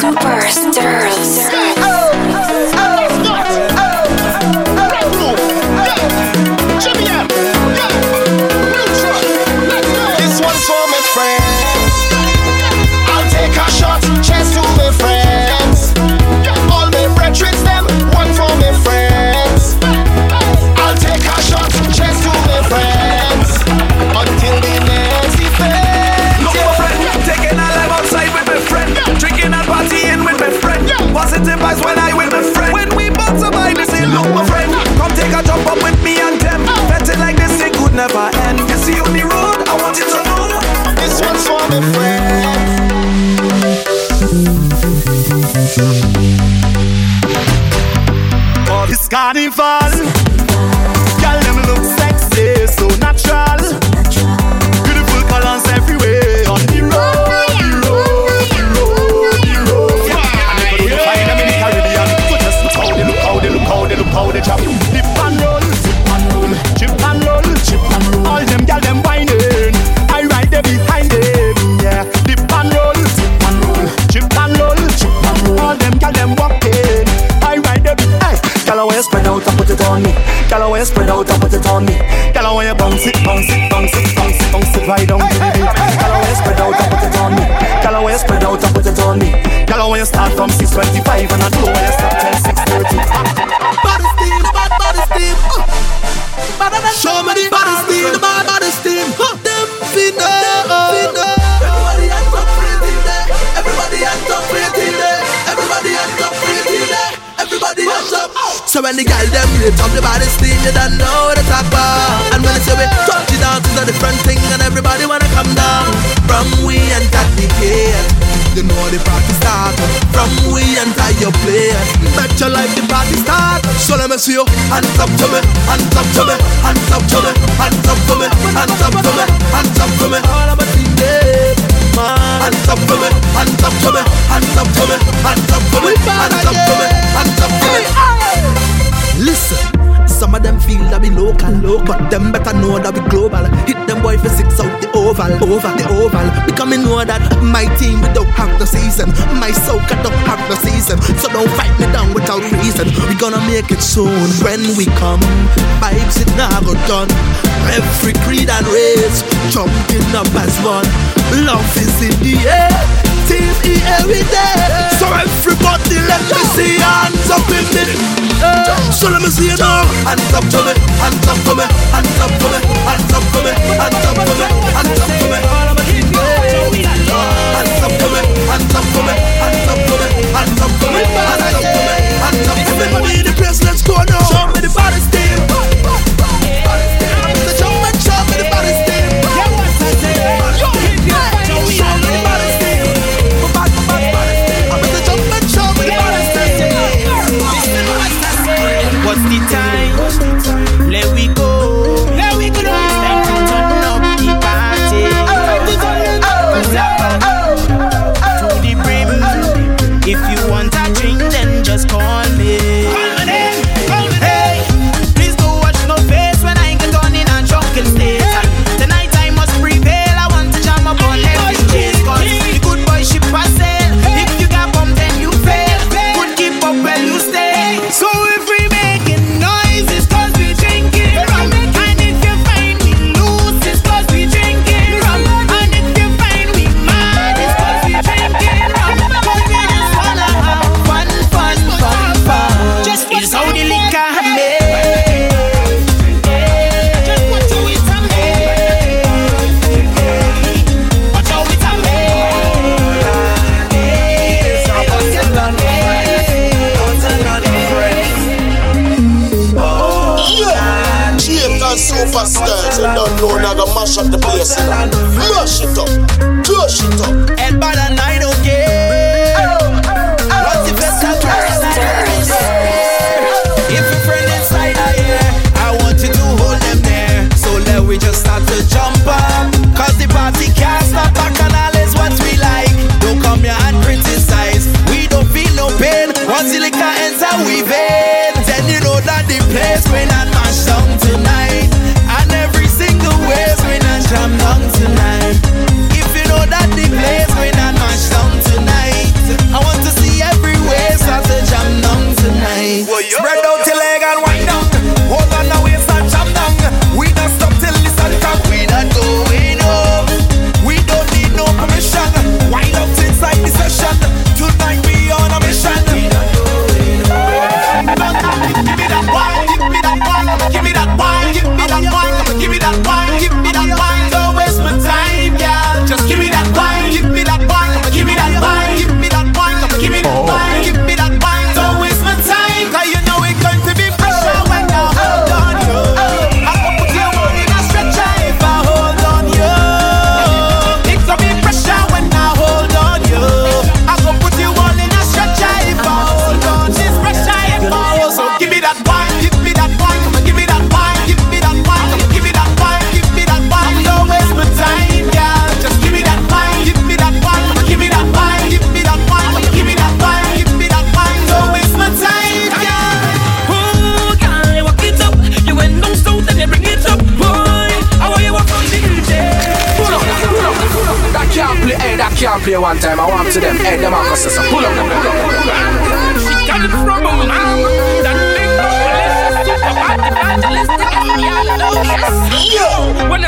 Superstars. it out and put it on me. Girl, I want you bounce it, bounce it, bounce it, bounce it, bounce it right. Girl, I want you spread out and put it on me. Girl, I want you spread out and put it on me. Girl, I want you start from 6:25 and I And the girl them rape from the body steam You don't know the talk about And when I say we touch the dance is a different thing And everybody wanna come down From we and that decay You know the party start From we and tie your play Make your life the party start So let me see you Hands up to me Hands up to me Hands up to me Hands up to me Hands up to me Hands up to me All of my team dead Hands up to me, hands up to me, hands up to me, hands up to me, hands up to me, hands up to me. Listen, some of them feel that we local, local, but them better know that we global. Hit them boy for six out the oval, over the oval. Becoming me know that my team we don't have the season, my soul don't have the season. So don't fight me down without reason. We gonna make it soon when we come. Vibes it now go done. Every creed and race jumping up as one. Love is in the air, team here we. So everybody let me see hands up in the. So let me see it now. Hands up for me, hands up for me, hands up for me, hands up for me, hands up for me, hands up for me. Hands up for me, hands up for me, hands up for me, hands up for me, hands up for me, hands up for me. Everybody in the place, let's go now.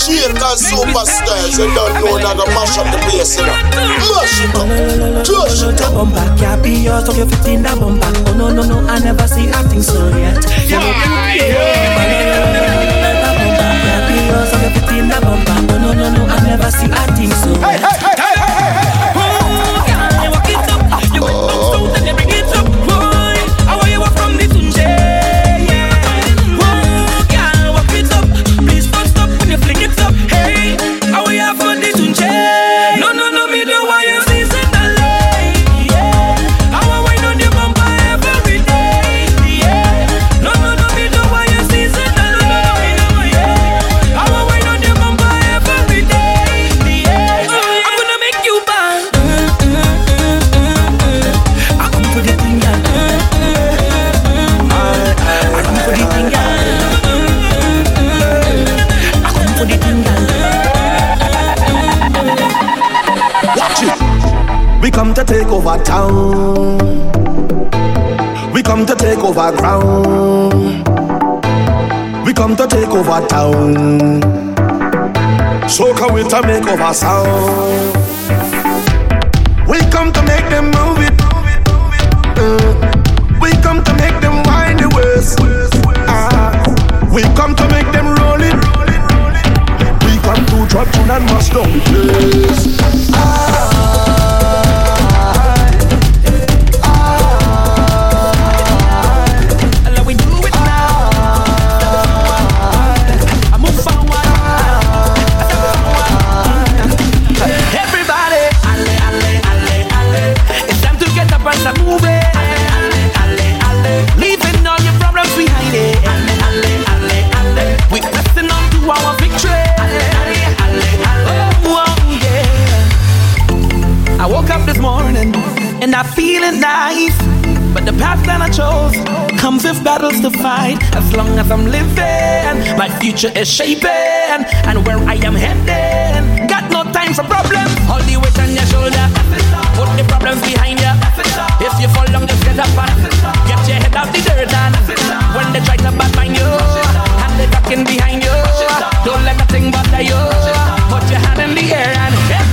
Cause superstars You don't know that I mash up the place you know. Mash it up. Crush it up. Bumper can't be yours so you fit in that bumper Oh no no no I never see acting so yet Yeah yeah can't be yours so you fit in that bumper Oh no no no I never see acting so Hey hey hey hey hey town. So come we to make over sound. We come to make them move it. Uh, we come to make them wind the waist. Uh, we come to make them roll it. We come to drop tune and mash down the place. Ah. With battles to fight. As long as I'm living, my future is shaping, and where I am heading. Got no time for problems. Hold the weight on your shoulder. Put the problems behind you. If you fall down, just get up and get your head out the dirt. And when they try to badmine you, and they talking behind you, don't let nothing bother you. Put your hand in the air and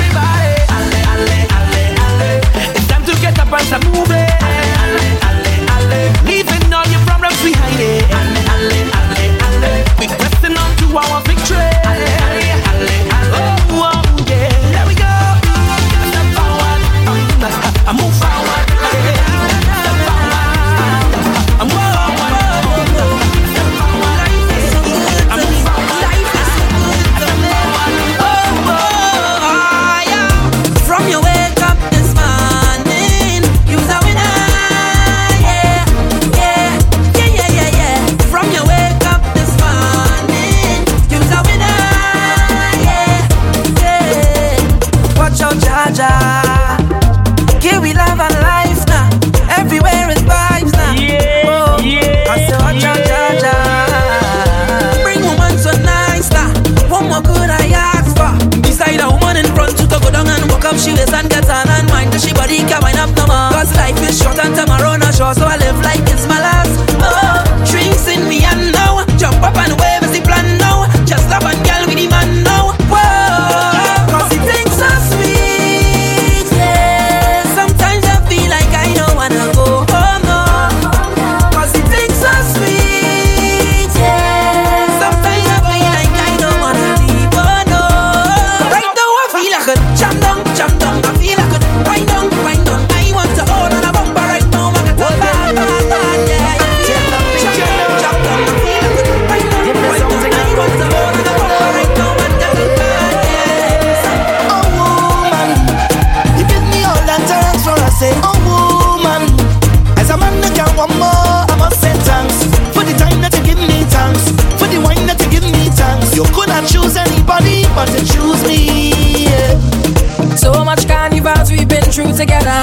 through together.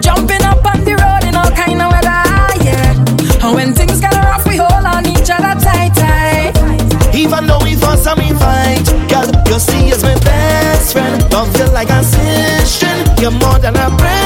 Jumping up on the road in all kind of weather, yeah. And when things get rough, we hold on each other tight, tight. Even though we fuss and we fight, girl, you see, it's my best friend. Love you like a sister. you're more than a bridging,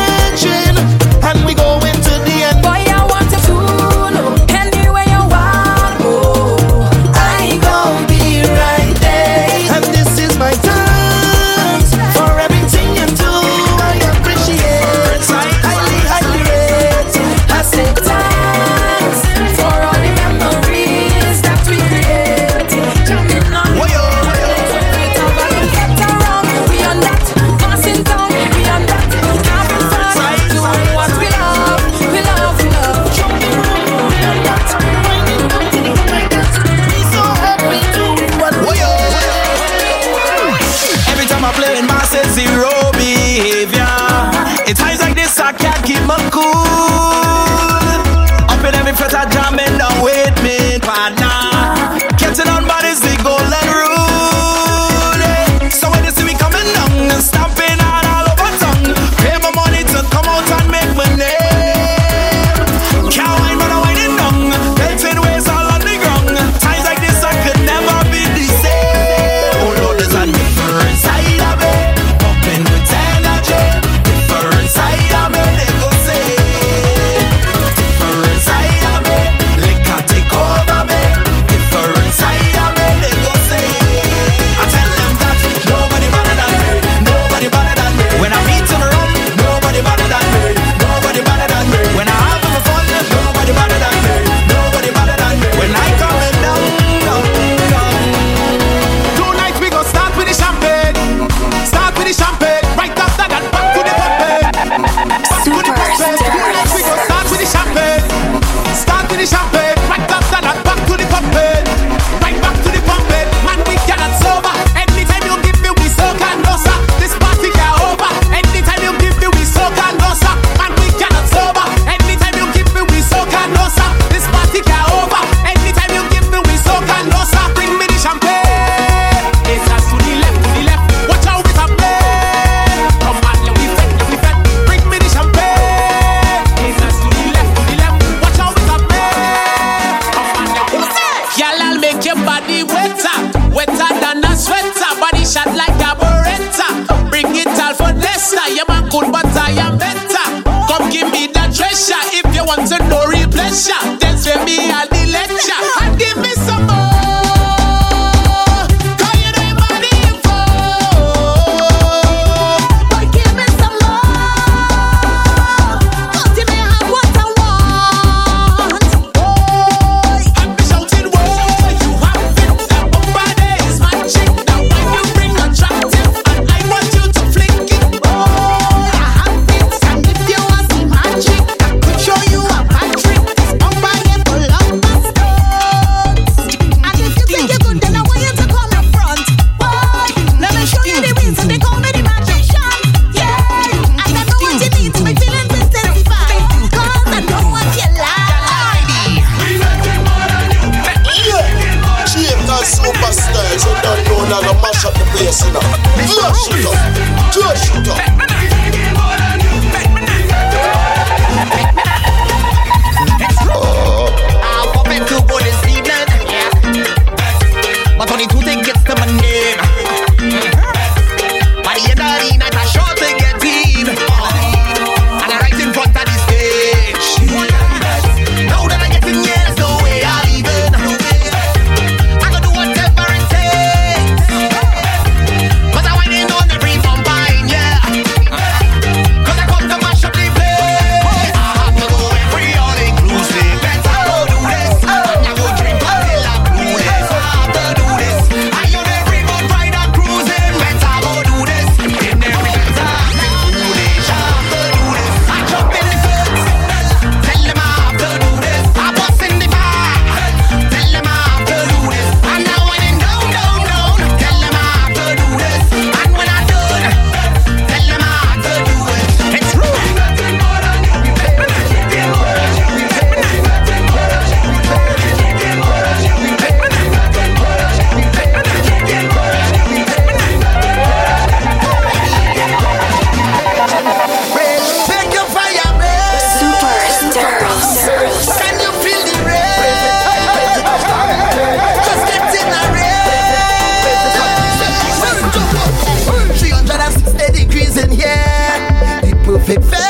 perfecting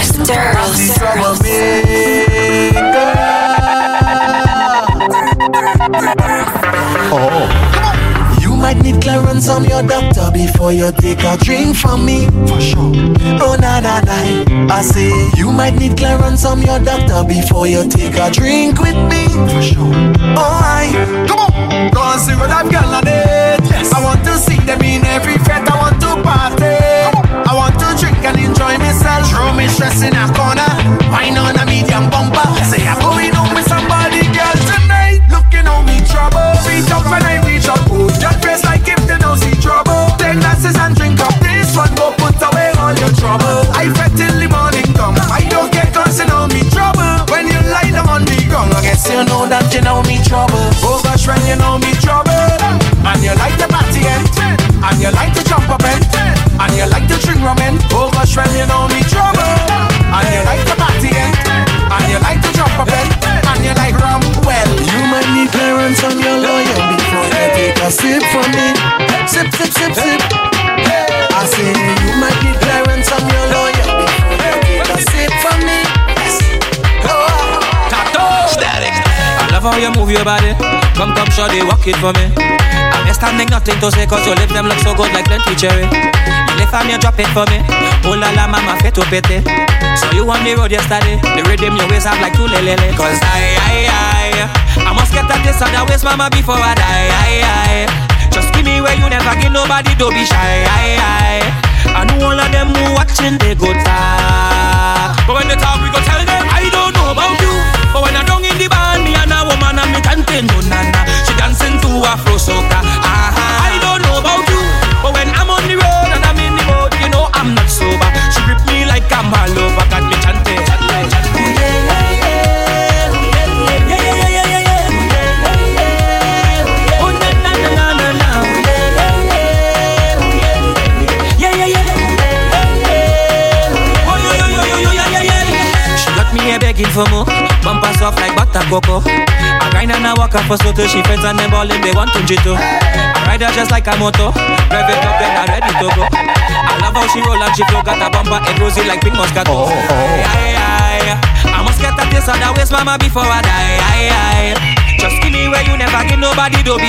Superstars. You might need clearance from your doctor before you take a drink from me. For sure. Oh, na na na. I say, you might need clearance from your doctor before you take a drink with me. For sure. Oh, I. Come on, go and see what I've got on it. Yes. I want to see them in every fete. I want to party. I want drink and enjoy myself. Throw me stress in a corner. Wine on a medium bumper. Say I'm going love how you move your body. Come, come, shorty, walk it for me. I'm just standing nothing to say, cause your lips them look so good like plenty cherry. You lift and you drop for me. Oh la la, mama, fit to pity. So you on the road yesterday. The rhythm your waist have like two lele. Cause I, I, I, I must get at this other waist, mama, before I die. I, I. Just give me where you never give nobody, don't be shy. I, I. I know all of them who watching, they go talk. But when they talk, we go tell them, I don't know about you. But when I down in the and a woman and me chanting, no nana. She dancing to Afro soca. Uh-huh. I don't know about you. But when I'm walk up for so till she friends and them ballin' they want to jito. I ride her just like a moto. Rev it up and I'm ready to go. I love how she roll and she flow. Got a bumper head rosy like pink moscato. Oh, oh, oh. Aye, aye, aye. I must get a taste of that waist, mama, before I die. Aye, aye. Just give me where you never give nobody, don't